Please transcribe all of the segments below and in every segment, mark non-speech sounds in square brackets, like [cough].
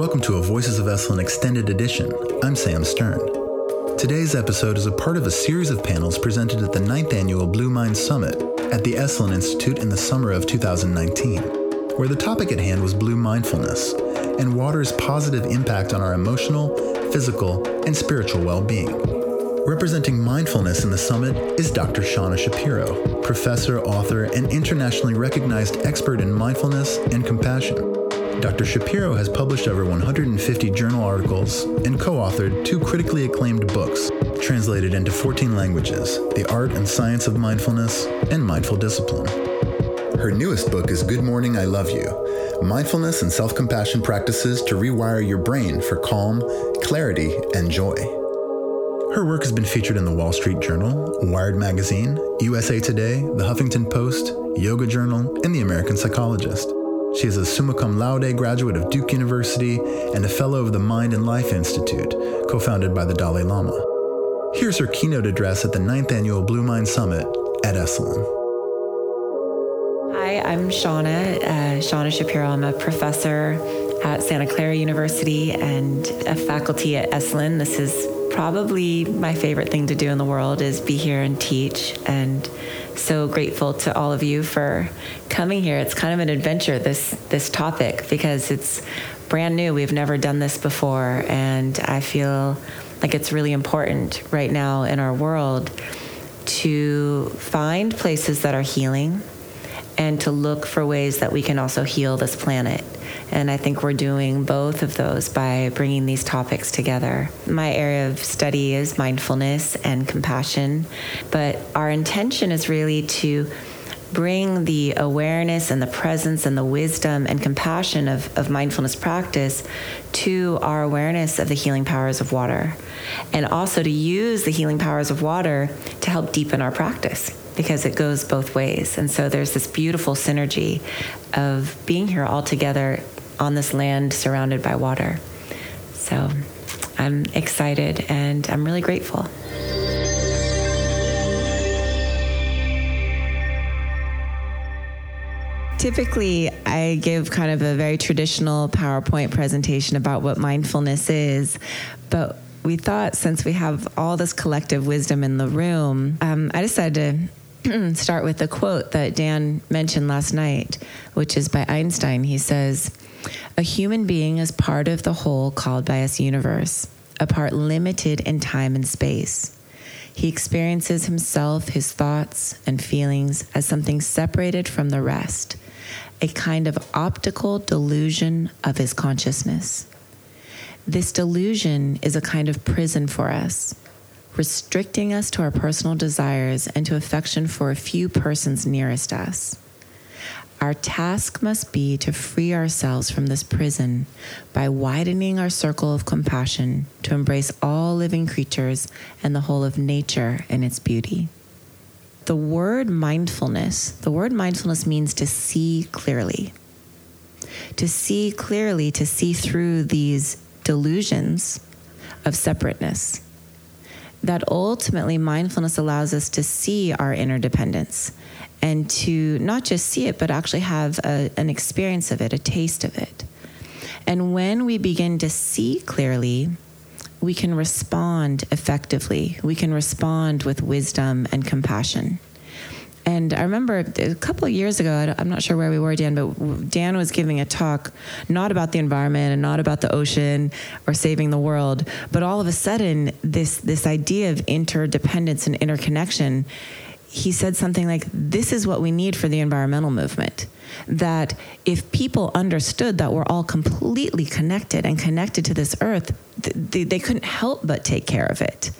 Welcome to a Voices of Esalen extended edition. I'm Sam Stern. Today's episode is a part of a series of panels presented at the 9th annual Blue Mind Summit at the Esalen Institute in the summer of 2019, where the topic at hand was blue mindfulness and water's positive impact on our emotional, physical, and spiritual well being. Representing mindfulness in the summit is Dr. Shauna Shapiro, professor, author, and internationally recognized expert in mindfulness and compassion. Dr. Shapiro has published over 150 journal articles and co authored two critically acclaimed books, translated into 14 languages The Art and Science of Mindfulness and Mindful Discipline. Her newest book is Good Morning, I Love You Mindfulness and Self Compassion Practices to Rewire Your Brain for Calm, Clarity, and Joy. Her work has been featured in the Wall Street Journal, Wired Magazine, USA Today, The Huffington Post, Yoga Journal, and The American Psychologist. She is a summa cum laude graduate of Duke University and a fellow of the Mind and Life Institute, co founded by the Dalai Lama. Here's her keynote address at the 9th Annual Blue Mind Summit at Esalen. Hi, I'm Shauna, uh, Shauna Shapiro. I'm a professor at Santa Clara University and a faculty at Esalen. This is probably my favorite thing to do in the world is be here and teach and so grateful to all of you for coming here. It's kind of an adventure this this topic because it's brand new. We've never done this before and I feel like it's really important right now in our world to find places that are healing and to look for ways that we can also heal this planet. And I think we're doing both of those by bringing these topics together. My area of study is mindfulness and compassion, but our intention is really to bring the awareness and the presence and the wisdom and compassion of, of mindfulness practice to our awareness of the healing powers of water. And also to use the healing powers of water to help deepen our practice because it goes both ways. And so there's this beautiful synergy of being here all together on this land surrounded by water. So I'm excited and I'm really grateful. Typically, I give kind of a very traditional PowerPoint presentation about what mindfulness is, but we thought since we have all this collective wisdom in the room, um, I decided to [clears throat] start with a quote that Dan mentioned last night, which is by Einstein. He says, A human being is part of the whole called by us universe, a part limited in time and space. He experiences himself, his thoughts, and feelings as something separated from the rest, a kind of optical delusion of his consciousness. This delusion is a kind of prison for us, restricting us to our personal desires and to affection for a few persons nearest us. Our task must be to free ourselves from this prison by widening our circle of compassion to embrace all living creatures and the whole of nature and its beauty. The word mindfulness, the word mindfulness means to see clearly. To see clearly, to see through these delusions of separateness. That ultimately, mindfulness allows us to see our interdependence and to not just see it, but actually have a, an experience of it, a taste of it. And when we begin to see clearly, we can respond effectively. We can respond with wisdom and compassion. And I remember a couple of years ago, I'm not sure where we were, Dan, but Dan was giving a talk not about the environment and not about the ocean or saving the world, but all of a sudden, this, this idea of interdependence and interconnection he said something like, This is what we need for the environmental movement. That if people understood that we're all completely connected and connected to this earth, they, they couldn't help but take care of it.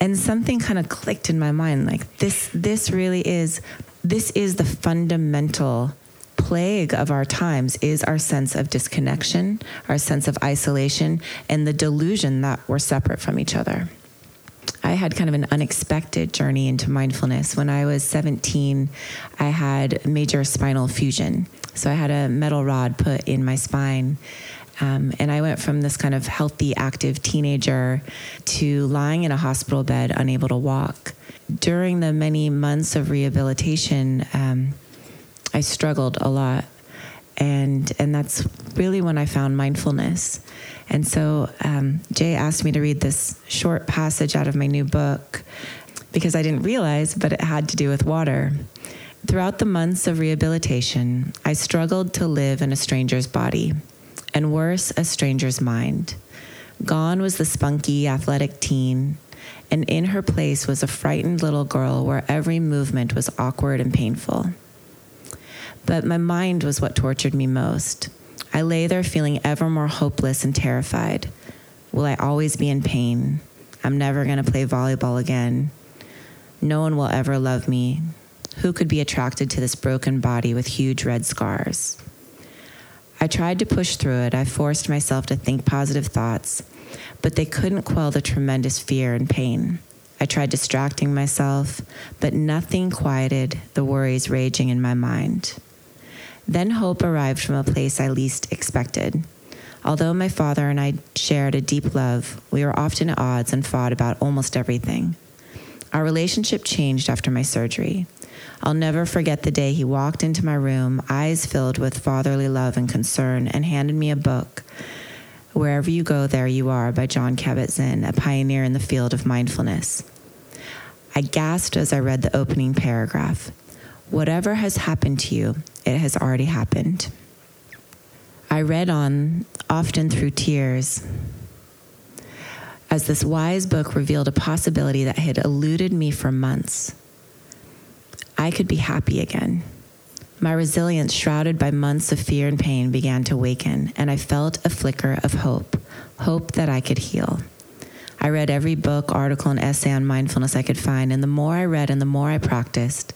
And something kind of clicked in my mind like, this, this really is, this is the fundamental plague of our times is our sense of disconnection, our sense of isolation, and the delusion that we're separate from each other. I had kind of an unexpected journey into mindfulness. When I was 17, I had major spinal fusion. So I had a metal rod put in my spine. Um, and I went from this kind of healthy, active teenager to lying in a hospital bed, unable to walk. During the many months of rehabilitation, um, I struggled a lot. And, and that's really when I found mindfulness. And so um, Jay asked me to read this short passage out of my new book because I didn't realize, but it had to do with water. Throughout the months of rehabilitation, I struggled to live in a stranger's body, and worse, a stranger's mind. Gone was the spunky, athletic teen, and in her place was a frightened little girl where every movement was awkward and painful. But my mind was what tortured me most. I lay there feeling ever more hopeless and terrified. Will I always be in pain? I'm never going to play volleyball again. No one will ever love me. Who could be attracted to this broken body with huge red scars? I tried to push through it. I forced myself to think positive thoughts, but they couldn't quell the tremendous fear and pain. I tried distracting myself, but nothing quieted the worries raging in my mind. Then hope arrived from a place I least expected. Although my father and I shared a deep love, we were often at odds and fought about almost everything. Our relationship changed after my surgery. I'll never forget the day he walked into my room, eyes filled with fatherly love and concern, and handed me a book. Wherever you go, there you are by Jon Kabat-Zinn, a pioneer in the field of mindfulness. I gasped as I read the opening paragraph. Whatever has happened to you, it has already happened. I read on, often through tears, as this wise book revealed a possibility that had eluded me for months. I could be happy again. My resilience, shrouded by months of fear and pain, began to waken, and I felt a flicker of hope hope that I could heal. I read every book, article, and essay on mindfulness I could find, and the more I read and the more I practiced,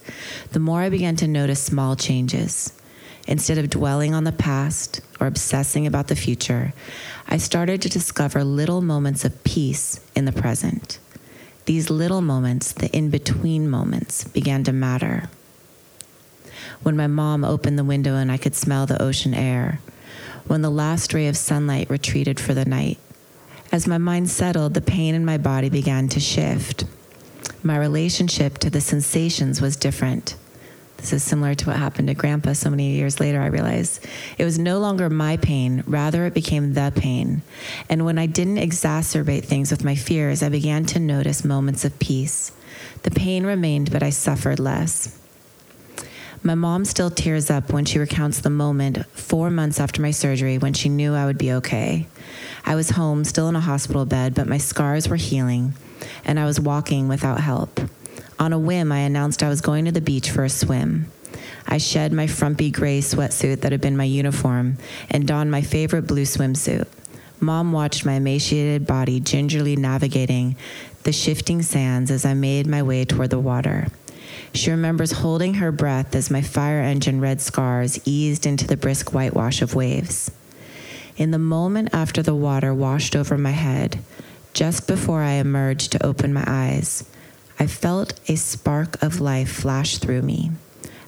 the more I began to notice small changes. Instead of dwelling on the past or obsessing about the future, I started to discover little moments of peace in the present. These little moments, the in between moments, began to matter. When my mom opened the window and I could smell the ocean air, when the last ray of sunlight retreated for the night, as my mind settled, the pain in my body began to shift. My relationship to the sensations was different. This is similar to what happened to Grandpa so many years later, I realized. It was no longer my pain, rather, it became the pain. And when I didn't exacerbate things with my fears, I began to notice moments of peace. The pain remained, but I suffered less. My mom still tears up when she recounts the moment four months after my surgery when she knew I would be okay. I was home, still in a hospital bed, but my scars were healing, and I was walking without help. On a whim, I announced I was going to the beach for a swim. I shed my frumpy gray sweatsuit that had been my uniform and donned my favorite blue swimsuit. Mom watched my emaciated body gingerly navigating the shifting sands as I made my way toward the water. She remembers holding her breath as my fire engine red scars eased into the brisk whitewash of waves. In the moment after the water washed over my head, just before I emerged to open my eyes, I felt a spark of life flash through me,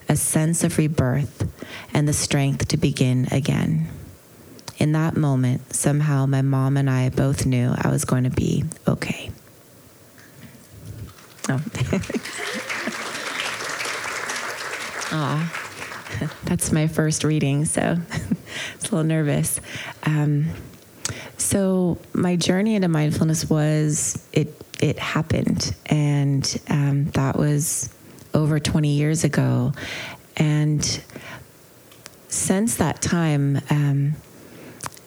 a sense of rebirth, and the strength to begin again. In that moment, somehow my mom and I both knew I was going to be okay. Oh. [laughs] [laughs] That's my first reading, so [laughs] it's a little nervous. Um, so my journey into mindfulness was it it happened, and um, that was over 20 years ago. And since that time, um,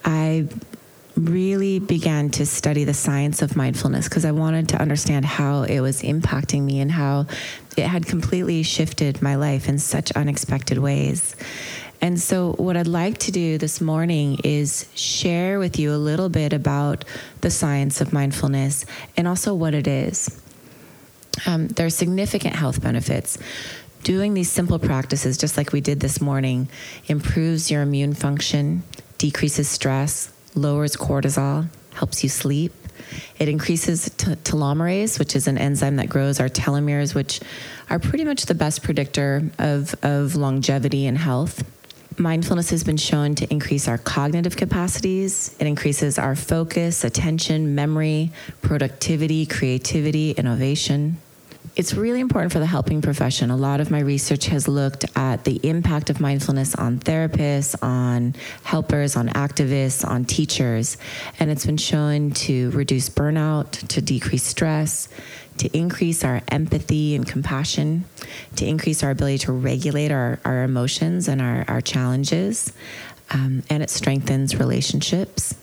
I really began to study the science of mindfulness because I wanted to understand how it was impacting me and how it had completely shifted my life in such unexpected ways. And so, what I'd like to do this morning is share with you a little bit about the science of mindfulness and also what it is. Um, there are significant health benefits. Doing these simple practices, just like we did this morning, improves your immune function, decreases stress, lowers cortisol, helps you sleep. It increases t- telomerase, which is an enzyme that grows our telomeres, which are pretty much the best predictor of, of longevity and health mindfulness has been shown to increase our cognitive capacities. It increases our focus, attention, memory, productivity, creativity, innovation. it's really important for the helping profession. A lot of my research has looked at the impact of mindfulness on therapists, on helpers, on activists, on teachers, and it's been shown to reduce burnout, to decrease stress, to increase our empathy and compassion, to increase our ability to regulate our, our emotions and our, our challenges, um, and it strengthens relationships.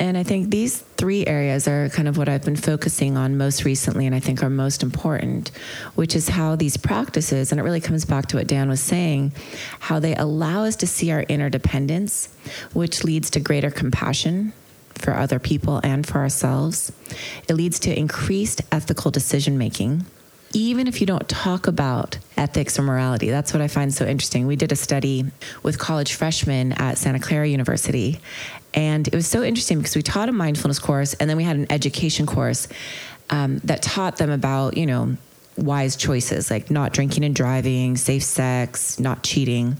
And I think these three areas are kind of what I've been focusing on most recently, and I think are most important, which is how these practices, and it really comes back to what Dan was saying, how they allow us to see our interdependence, which leads to greater compassion for other people and for ourselves. It leads to increased ethical decision making even if you don't talk about ethics or morality. That's what I find so interesting. We did a study with college freshmen at Santa Clara University, and it was so interesting because we taught a mindfulness course and then we had an education course um, that taught them about, you know, wise choices like not drinking and driving, safe sex, not cheating.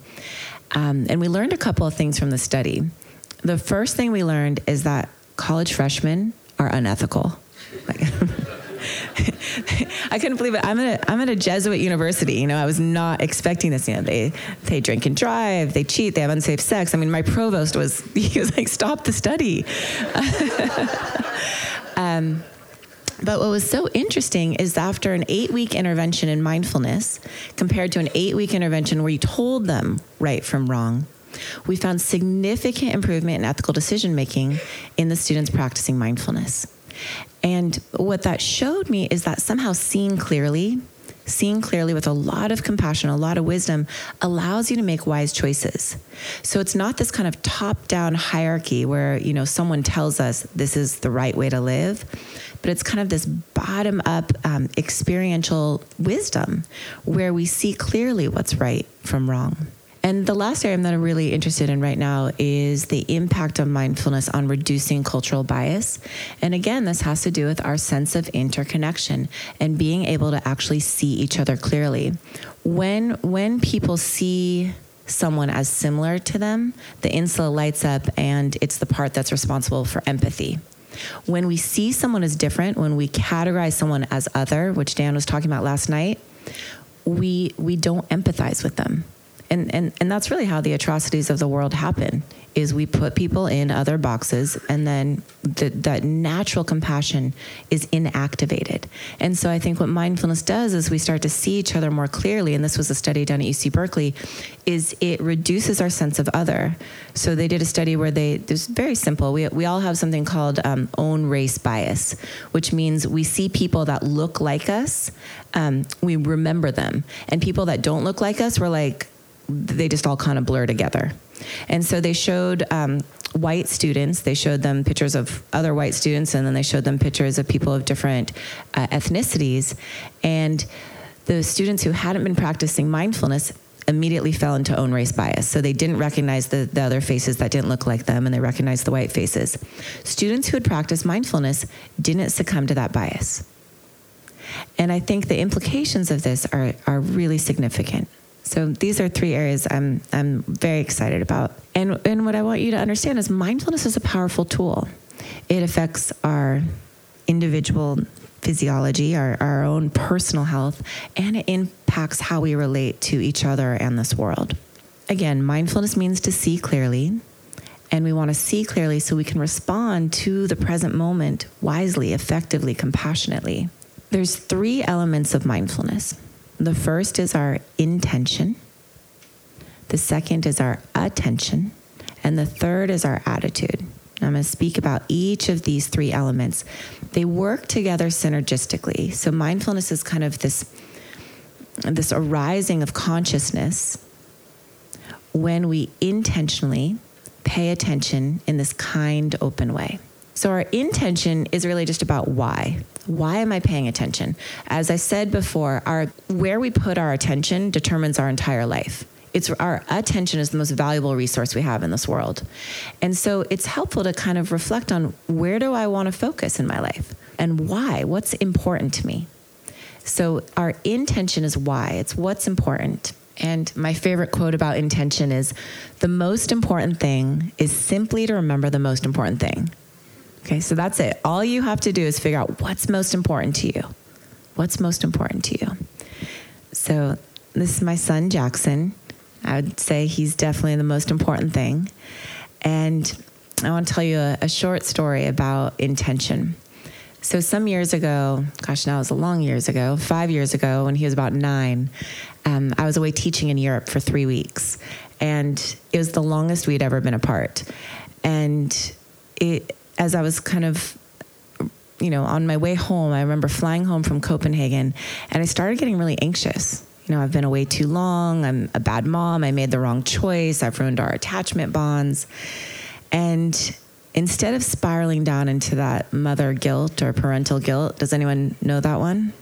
Um, and we learned a couple of things from the study. The first thing we learned is that college freshmen are unethical. [laughs] I couldn't believe it. I'm at a, I'm at a Jesuit university. You know, I was not expecting this. You know, they they drink and drive, they cheat, they have unsafe sex. I mean, my provost was [laughs] he was like, stop the study. [laughs] um, but what was so interesting is after an eight week intervention in mindfulness, compared to an eight week intervention where you told them right from wrong, we found significant improvement in ethical decision making in the students practicing mindfulness. And what that showed me is that somehow seeing clearly, seeing clearly with a lot of compassion, a lot of wisdom, allows you to make wise choices. So it's not this kind of top down hierarchy where, you know, someone tells us this is the right way to live, but it's kind of this bottom up um, experiential wisdom where we see clearly what's right from wrong. And the last area that I'm really interested in right now is the impact of mindfulness on reducing cultural bias. And again, this has to do with our sense of interconnection and being able to actually see each other clearly. When when people see someone as similar to them, the insula lights up and it's the part that's responsible for empathy. When we see someone as different, when we categorize someone as other, which Dan was talking about last night, we we don't empathize with them and, and, and that's really how the atrocities of the world happen is we put people in other boxes and then the, that natural compassion is inactivated. And so i think what mindfulness does is we start to see each other more clearly and this was a study done at uc berkeley is it reduces our sense of other. So they did a study where they it was very simple. We, we all have something called um, own race bias which means we see people that look like us um, we remember them. And people that don't look like us we're like they just all kind of blur together. And so they showed um, white students, they showed them pictures of other white students, and then they showed them pictures of people of different uh, ethnicities. And the students who hadn't been practicing mindfulness immediately fell into own race bias. So they didn't recognize the, the other faces that didn't look like them, and they recognized the white faces. Students who had practiced mindfulness didn't succumb to that bias. And I think the implications of this are, are really significant. So these are three areas I'm I'm very excited about. And and what I want you to understand is mindfulness is a powerful tool. It affects our individual physiology, our, our own personal health, and it impacts how we relate to each other and this world. Again, mindfulness means to see clearly, and we want to see clearly so we can respond to the present moment wisely, effectively, compassionately. There's three elements of mindfulness. The first is our intention, the second is our attention, and the third is our attitude. I'm going to speak about each of these three elements. They work together synergistically. So mindfulness is kind of this this arising of consciousness when we intentionally pay attention in this kind, open way. So our intention is really just about why. Why am I paying attention? As I said before, our where we put our attention determines our entire life. It's our attention is the most valuable resource we have in this world. And so it's helpful to kind of reflect on where do I want to focus in my life and why? What's important to me? So our intention is why. It's what's important. And my favorite quote about intention is the most important thing is simply to remember the most important thing. Okay, so that's it. All you have to do is figure out what's most important to you. What's most important to you? So, this is my son, Jackson. I would say he's definitely the most important thing. And I want to tell you a, a short story about intention. So, some years ago, gosh, now it was a long years ago, five years ago, when he was about nine, um, I was away teaching in Europe for three weeks. And it was the longest we'd ever been apart. And it, as I was kind of you know, on my way home, I remember flying home from Copenhagen and I started getting really anxious. You know, I've been away too long. I'm a bad mom. I made the wrong choice. I've ruined our attachment bonds. And instead of spiraling down into that mother guilt or parental guilt, does anyone know that one?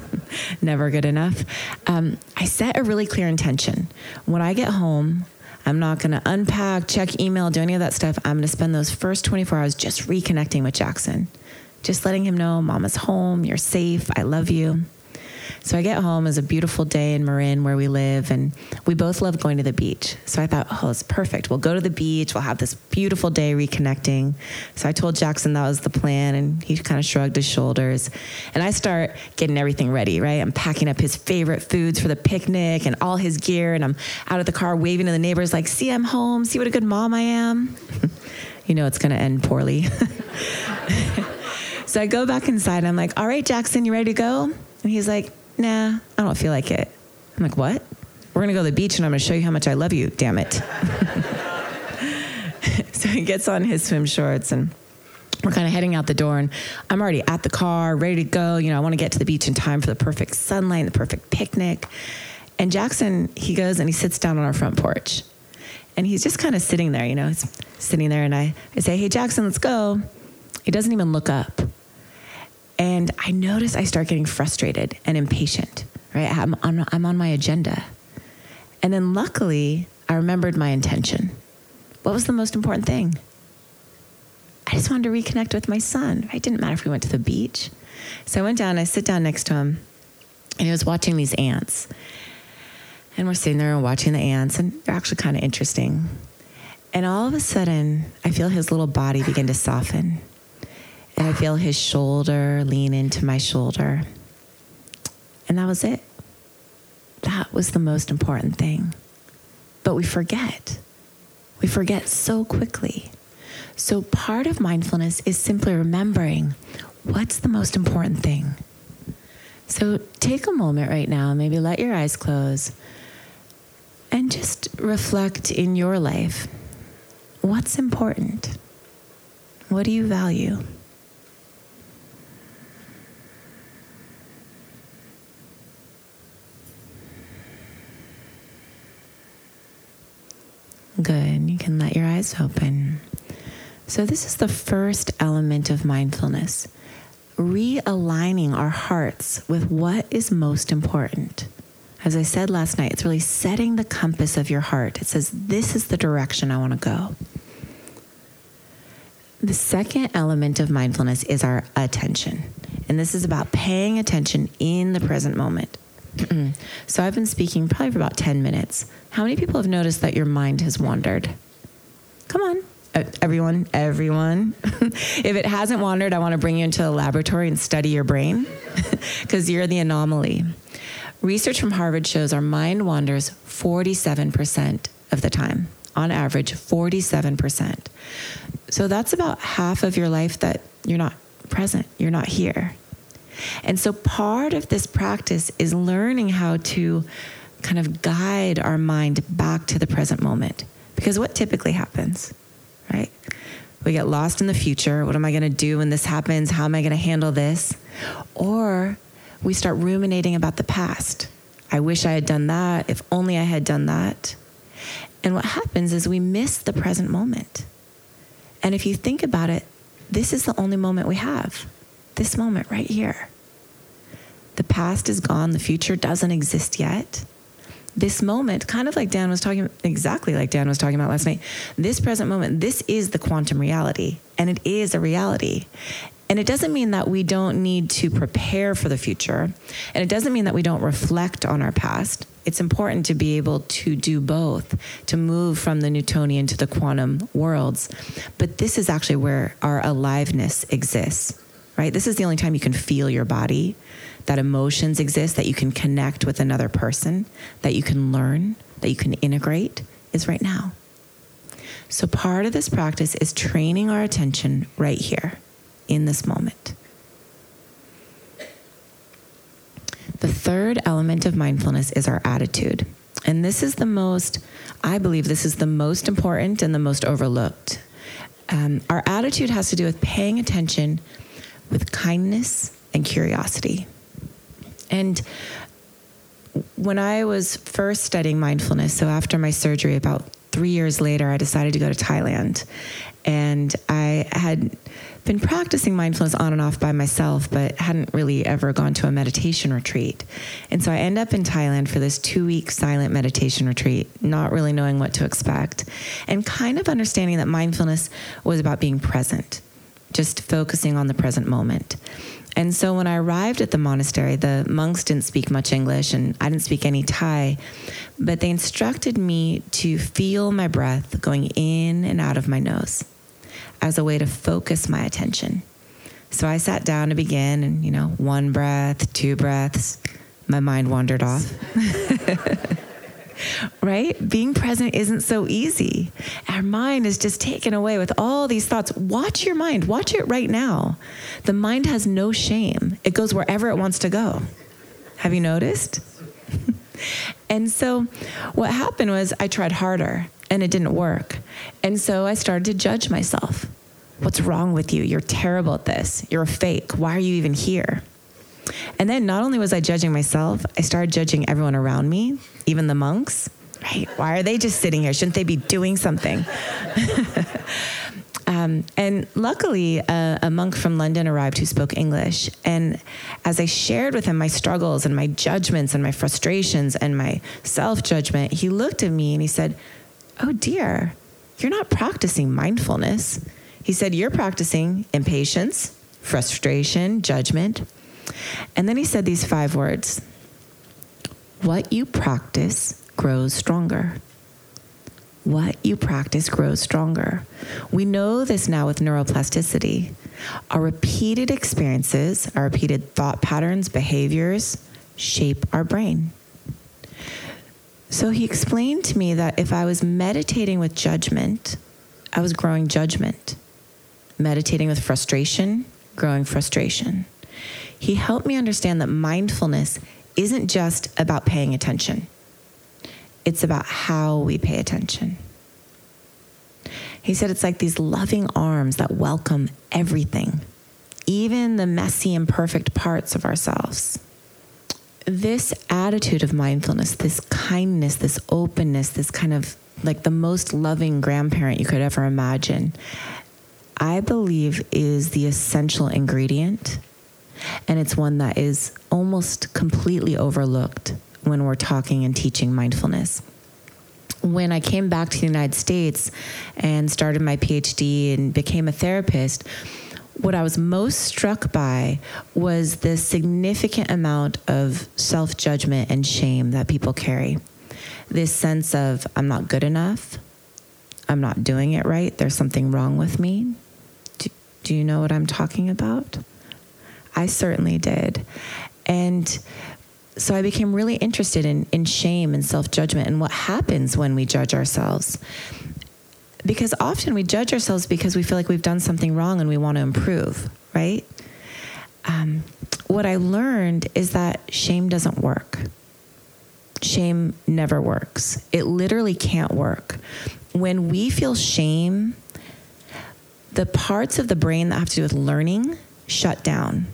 [laughs] Never good enough. Um, I set a really clear intention. When I get home, I'm not going to unpack, check email, do any of that stuff. I'm going to spend those first 24 hours just reconnecting with Jackson, just letting him know mama's home, you're safe, I love you. So I get home. It's a beautiful day in Marin where we live, and we both love going to the beach. So I thought, oh, it's perfect. We'll go to the beach. We'll have this beautiful day reconnecting. So I told Jackson that was the plan, and he kind of shrugged his shoulders. And I start getting everything ready, right? I'm packing up his favorite foods for the picnic and all his gear, and I'm out of the car waving to the neighbors, like, see, I'm home. See what a good mom I am. [laughs] you know it's going to end poorly. [laughs] so I go back inside. I'm like, all right, Jackson, you ready to go? And he's like, nah, I don't feel like it. I'm like, what? We're going to go to the beach and I'm going to show you how much I love you, damn it. [laughs] so he gets on his swim shorts and we're kind of heading out the door and I'm already at the car, ready to go. You know, I want to get to the beach in time for the perfect sunlight, and the perfect picnic. And Jackson, he goes and he sits down on our front porch. And he's just kind of sitting there, you know, he's sitting there and I, I say, hey, Jackson, let's go. He doesn't even look up. And I notice I start getting frustrated and impatient, right? I'm on, I'm on my agenda. And then luckily, I remembered my intention. What was the most important thing? I just wanted to reconnect with my son. It didn't matter if we went to the beach. So I went down, I sit down next to him, and he was watching these ants. And we're sitting there and watching the ants, and they're actually kind of interesting. And all of a sudden, I feel his little body begin to soften. I feel his shoulder lean into my shoulder. And that was it. That was the most important thing. But we forget. We forget so quickly. So, part of mindfulness is simply remembering what's the most important thing. So, take a moment right now, maybe let your eyes close, and just reflect in your life what's important? What do you value? Good. You can let your eyes open. So, this is the first element of mindfulness realigning our hearts with what is most important. As I said last night, it's really setting the compass of your heart. It says, This is the direction I want to go. The second element of mindfulness is our attention. And this is about paying attention in the present moment. So I've been speaking probably for about 10 minutes. How many people have noticed that your mind has wandered? Come on. Everyone, everyone. [laughs] if it hasn't wandered, I want to bring you into the laboratory and study your brain [laughs] because you're the anomaly. Research from Harvard shows our mind wanders 47% of the time, on average, 47%. So that's about half of your life that you're not present, you're not here. And so part of this practice is learning how to kind of guide our mind back to the present moment. Because what typically happens, right? We get lost in the future. What am I going to do when this happens? How am I going to handle this? Or we start ruminating about the past. I wish I had done that. If only I had done that. And what happens is we miss the present moment. And if you think about it, this is the only moment we have this moment right here. The past is gone, the future doesn't exist yet. This moment, kind of like Dan was talking, exactly like Dan was talking about last night, this present moment, this is the quantum reality, and it is a reality. And it doesn't mean that we don't need to prepare for the future. And it doesn't mean that we don't reflect on our past. It's important to be able to do both, to move from the Newtonian to the quantum worlds. But this is actually where our aliveness exists right? This is the only time you can feel your body that emotions exist, that you can connect with another person, that you can learn, that you can integrate, is right now. So, part of this practice is training our attention right here in this moment. The third element of mindfulness is our attitude. And this is the most, I believe, this is the most important and the most overlooked. Um, our attitude has to do with paying attention with kindness and curiosity. And when I was first studying mindfulness, so after my surgery, about three years later, I decided to go to Thailand. And I had been practicing mindfulness on and off by myself, but hadn't really ever gone to a meditation retreat. And so I end up in Thailand for this two week silent meditation retreat, not really knowing what to expect, and kind of understanding that mindfulness was about being present, just focusing on the present moment. And so when I arrived at the monastery, the monks didn't speak much English and I didn't speak any Thai, but they instructed me to feel my breath going in and out of my nose as a way to focus my attention. So I sat down to begin, and you know, one breath, two breaths, my mind wandered off. [laughs] right? Being present isn't so easy. Our mind is just taken away with all these thoughts. Watch your mind, watch it right now. The mind has no shame, it goes wherever it wants to go. Have you noticed? [laughs] and so what happened was I tried harder and it didn't work. And so I started to judge myself. What's wrong with you? You're terrible at this. You're a fake. Why are you even here? And then not only was I judging myself, I started judging everyone around me, even the monks. Right? Why are they just sitting here? Shouldn't they be doing something? [laughs] um, and luckily, uh, a monk from London arrived who spoke English. And as I shared with him my struggles and my judgments and my frustrations and my self judgment, he looked at me and he said, Oh dear, you're not practicing mindfulness. He said, You're practicing impatience, frustration, judgment. And then he said these five words What you practice grows stronger. What you practice grows stronger. We know this now with neuroplasticity. Our repeated experiences, our repeated thought patterns, behaviors shape our brain. So he explained to me that if I was meditating with judgment, I was growing judgment. Meditating with frustration, growing frustration. He helped me understand that mindfulness isn't just about paying attention, it's about how we pay attention. He said it's like these loving arms that welcome everything, even the messy, imperfect parts of ourselves this attitude of mindfulness, this kindness, this openness, this kind of like the most loving grandparent you could ever imagine, I believe is the essential ingredient. And it's one that is almost completely overlooked when we're talking and teaching mindfulness. When I came back to the United States and started my PhD and became a therapist, what I was most struck by was the significant amount of self judgment and shame that people carry. This sense of, I'm not good enough, I'm not doing it right, there's something wrong with me. Do, do you know what I'm talking about? I certainly did. And so I became really interested in, in shame and self judgment and what happens when we judge ourselves because often we judge ourselves because we feel like we've done something wrong and we want to improve, right? Um, what I learned is that shame doesn't work. Shame never works. It literally can't work. When we feel shame, the parts of the brain that have to do with learning shut down.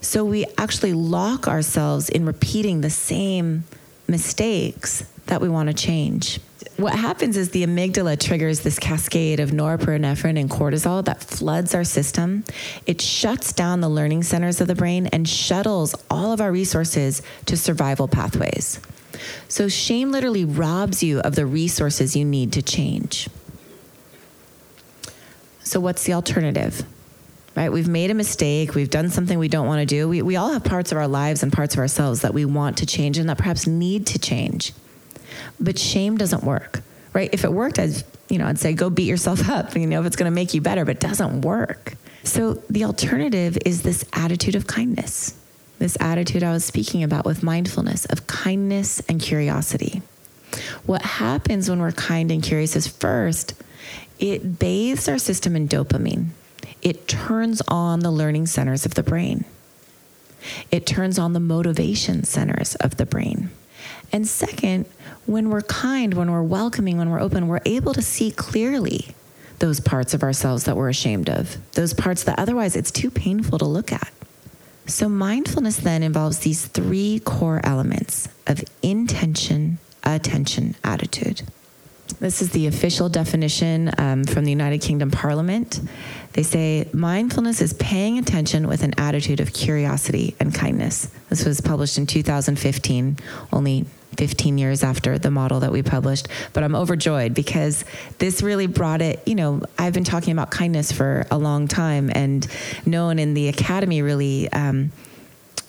So we actually lock ourselves in repeating the same mistakes that we want to change what happens is the amygdala triggers this cascade of norepinephrine and cortisol that floods our system. It shuts down the learning centers of the brain and shuttles all of our resources to survival pathways. So, shame literally robs you of the resources you need to change. So, what's the alternative? Right? We've made a mistake. We've done something we don't want to do. We, we all have parts of our lives and parts of ourselves that we want to change and that perhaps need to change. But shame doesn't work, right? If it worked, I'd, you know, I'd say go beat yourself [laughs] up, you know, if it's going to make you better, but it doesn't work. So the alternative is this attitude of kindness. this attitude I was speaking about with mindfulness of kindness and curiosity. What happens when we're kind and curious is first, it bathes our system in dopamine. It turns on the learning centers of the brain. It turns on the motivation centers of the brain. And second, when we're kind, when we're welcoming, when we're open, we're able to see clearly those parts of ourselves that we're ashamed of, those parts that otherwise it's too painful to look at. So, mindfulness then involves these three core elements of intention, attention, attitude. This is the official definition um, from the United Kingdom Parliament. They say mindfulness is paying attention with an attitude of curiosity and kindness. This was published in 2015, only 15 years after the model that we published. But I'm overjoyed because this really brought it. You know, I've been talking about kindness for a long time, and no one in the academy really. Um,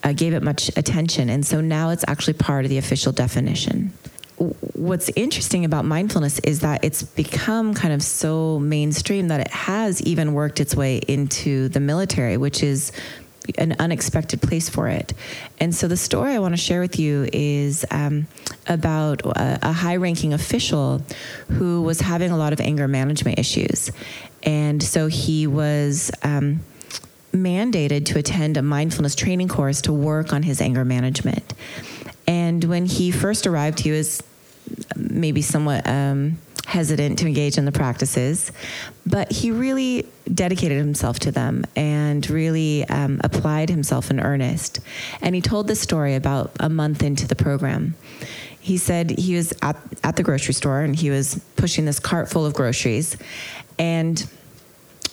uh, gave it much attention. And so now it's actually part of the official definition what's interesting about mindfulness is that it's become kind of so mainstream that it has even worked its way into the military, which is an unexpected place for it. And so the story I want to share with you is um, about a, a high ranking official who was having a lot of anger management issues. And so he was. Um, mandated to attend a mindfulness training course to work on his anger management. And when he first arrived, he was maybe somewhat um, hesitant to engage in the practices, but he really dedicated himself to them and really um, applied himself in earnest. And he told this story about a month into the program. He said he was at, at the grocery store and he was pushing this cart full of groceries. And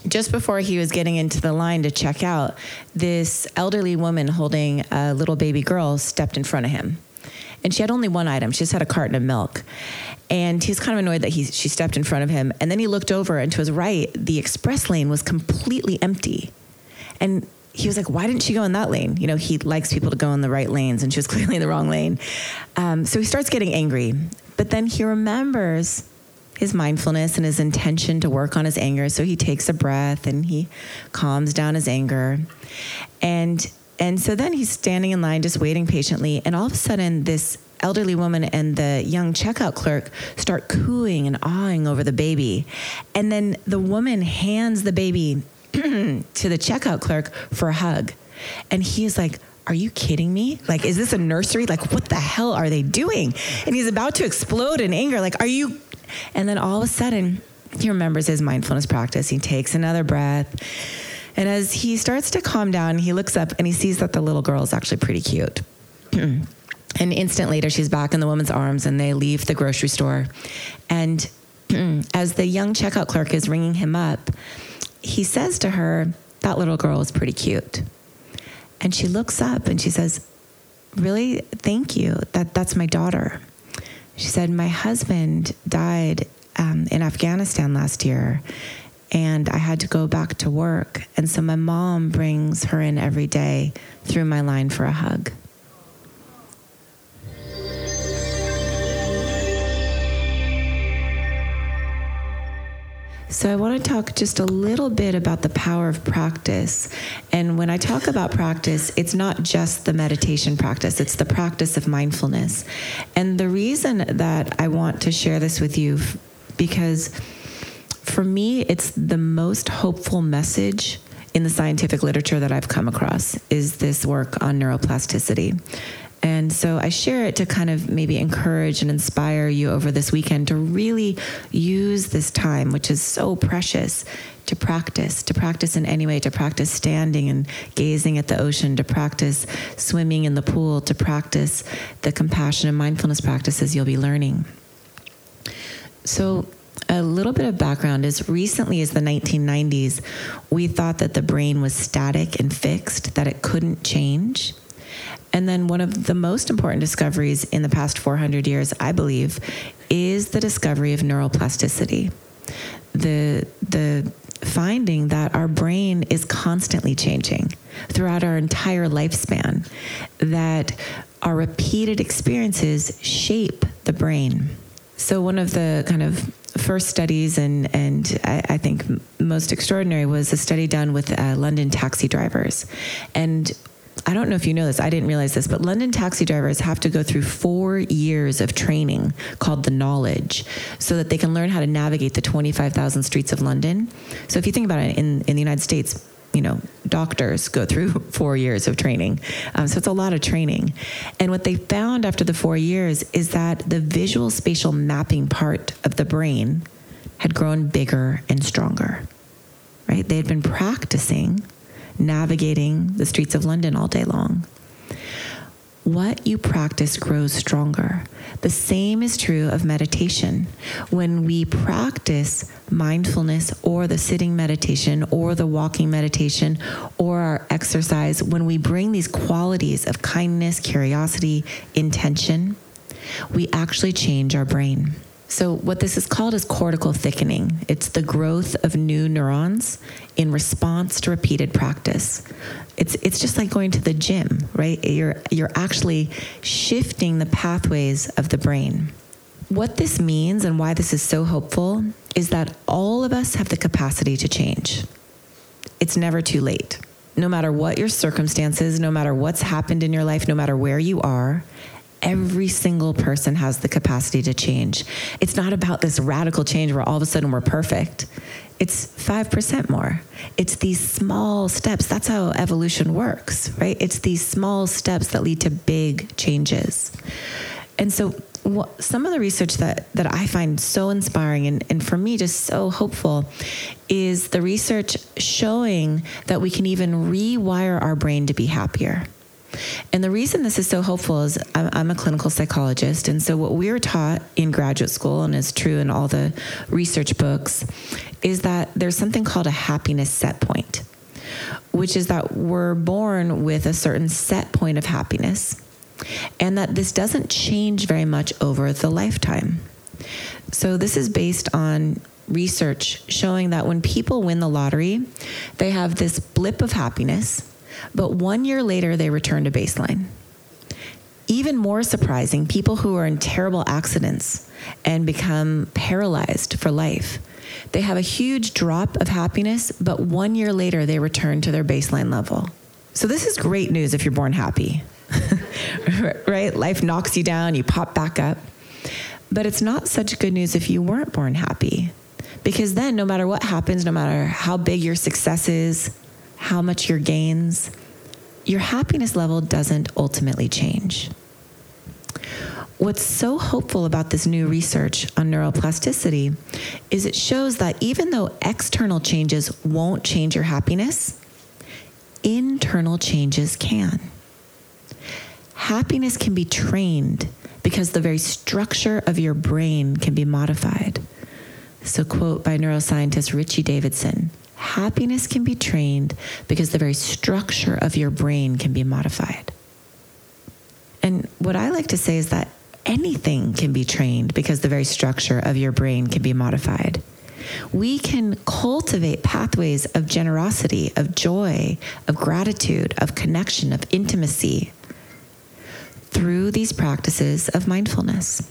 just before he was getting into the line to check out, this elderly woman holding a little baby girl stepped in front of him. And she had only one item. She just had a carton of milk. And he's kind of annoyed that he, she stepped in front of him. And then he looked over, and to his right, the express lane was completely empty. And he was like, why didn't she go in that lane? You know, he likes people to go in the right lanes, and she was [laughs] clearly in the wrong lane. Um, so he starts getting angry. But then he remembers his mindfulness and his intention to work on his anger. So he takes a breath and he calms down his anger. And and so then he's standing in line just waiting patiently and all of a sudden this elderly woman and the young checkout clerk start cooing and awing over the baby. And then the woman hands the baby [clears throat] to the checkout clerk for a hug. And he is like, are you kidding me? Like, is this a nursery? Like, what the hell are they doing? And he's about to explode in anger. Like, are you and then all of a sudden, he remembers his mindfulness practice. He takes another breath. And as he starts to calm down, he looks up and he sees that the little girl is actually pretty cute. [clears throat] an instant later, she's back in the woman's arms and they leave the grocery store. And [clears throat] as the young checkout clerk is ringing him up, he says to her, That little girl is pretty cute. And she looks up and she says, Really? Thank you. That, that's my daughter. She said, My husband died um, in Afghanistan last year, and I had to go back to work. And so my mom brings her in every day through my line for a hug. So, I want to talk just a little bit about the power of practice. And when I talk about practice, it's not just the meditation practice, it's the practice of mindfulness. And the reason that I want to share this with you, because for me, it's the most hopeful message in the scientific literature that I've come across is this work on neuroplasticity. And so I share it to kind of maybe encourage and inspire you over this weekend to really use this time, which is so precious, to practice, to practice in any way, to practice standing and gazing at the ocean, to practice swimming in the pool, to practice the compassion and mindfulness practices you'll be learning. So, a little bit of background is recently as the 1990s, we thought that the brain was static and fixed, that it couldn't change. And then one of the most important discoveries in the past 400 years, I believe, is the discovery of neuroplasticity. The the finding that our brain is constantly changing throughout our entire lifespan, that our repeated experiences shape the brain. So one of the kind of first studies and and I, I think most extraordinary was a study done with uh, London taxi drivers, and I don't know if you know this, I didn't realize this, but London taxi drivers have to go through four years of training called the knowledge so that they can learn how to navigate the 25,000 streets of London. So if you think about it, in, in the United States, you know, doctors go through [laughs] four years of training. Um, so it's a lot of training. And what they found after the four years is that the visual spatial mapping part of the brain had grown bigger and stronger, right? They had been practicing navigating the streets of London all day long. What you practice grows stronger. The same is true of meditation. When we practice mindfulness or the sitting meditation or the walking meditation or our exercise, when we bring these qualities of kindness, curiosity, intention, we actually change our brain. So, what this is called is cortical thickening. It's the growth of new neurons in response to repeated practice. It's, it's just like going to the gym, right? You're, you're actually shifting the pathways of the brain. What this means and why this is so hopeful is that all of us have the capacity to change. It's never too late. No matter what your circumstances, no matter what's happened in your life, no matter where you are, every single person has the capacity to change. It's not about this radical change where all of a sudden we're perfect. It's 5% more. It's these small steps. That's how evolution works, right? It's these small steps that lead to big changes. And so, what, some of the research that, that I find so inspiring and, and for me just so hopeful is the research showing that we can even rewire our brain to be happier. And the reason this is so hopeful is I'm, I'm, a clinical psychologist. And so, what we are taught in graduate school, and is true in all the research books, is that there's something called a happiness set point, which is that we're born with a certain set point of happiness, and that this doesn't change very much over the lifetime. So, this is based on research showing that when people win the lottery, they have this blip of happiness but one year later, they return to baseline. Even more surprising, people who are in terrible accidents and become paralyzed for life. They have a huge drop of happiness, but one year later, they return to their baseline level. So, this is great news if you're born happy, [laughs] right? Life knocks you down, you pop back up. But it's not such good news if you weren't born happy. Because then, no matter what happens, no matter how big your success is, how much your gains, your happiness level doesn't ultimately change. What's so hopeful about this new research on neuroplasticity is it shows that even though external changes won't change your happiness, internal changes can. Happiness can be trained because the very structure of your brain can be modified. So, quote by neuroscientist Richie Davidson happiness can be trained because the very structure of your brain can be modified. And what I like to say is that anything can be trained because the very structure of your brain can be modified. We can cultivate pathways of generosity, of joy, of gratitude, of connection, of intimacy through these practices of mindfulness.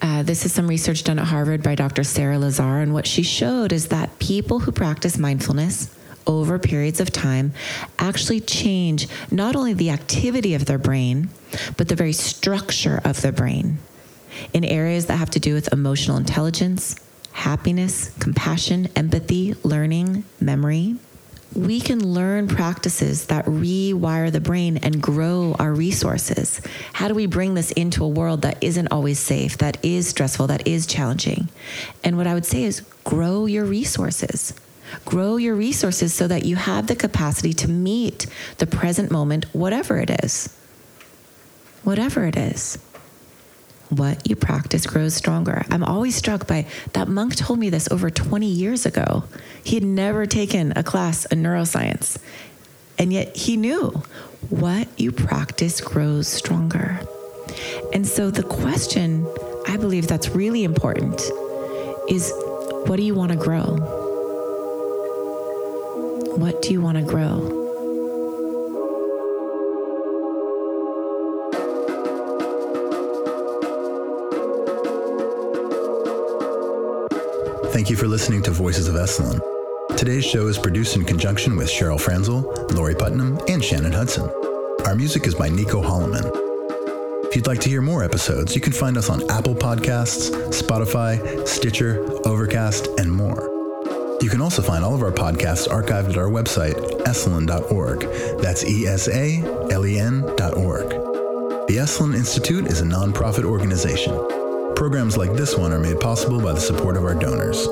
Uh, this is some research done at Harvard by Dr. Sarah Lazar, and what she showed is that people who practice mindfulness over periods of time actually change not only the activity of their brain, but the very structure of their brain in areas that have to do with emotional intelligence, happiness, compassion, empathy, learning, memory we can learn practices that rewire the brain and grow our resources. How do we bring this into a world that isn't always safe, that is stressful, that is challenging? And what I would say is grow your resources. Grow your resources so that you have the capacity to meet the present moment, whatever it is. Whatever it is what you practice grows stronger. I'm always struck by that monk told me this over 20 years ago. He had never taken a class in neuroscience, and yet he knew what you practice grows stronger. And so the question I believe that's really important is what do you want to grow? What do you want to grow? Thank you for listening to Voices of Esalen. Today's show is produced in conjunction with Cheryl Franzel, Lori Putnam, and Shannon Hudson. Our music is by Nico Holloman. If you'd like to hear more episodes, you can find us on Apple Podcasts, Spotify, Stitcher, Overcast, and more. You can also find all of our podcasts archived at our website, esalen.org. That's E S A L E N.org. The Esalen Institute is a nonprofit organization. Programs like this one are made possible by the support of our donors.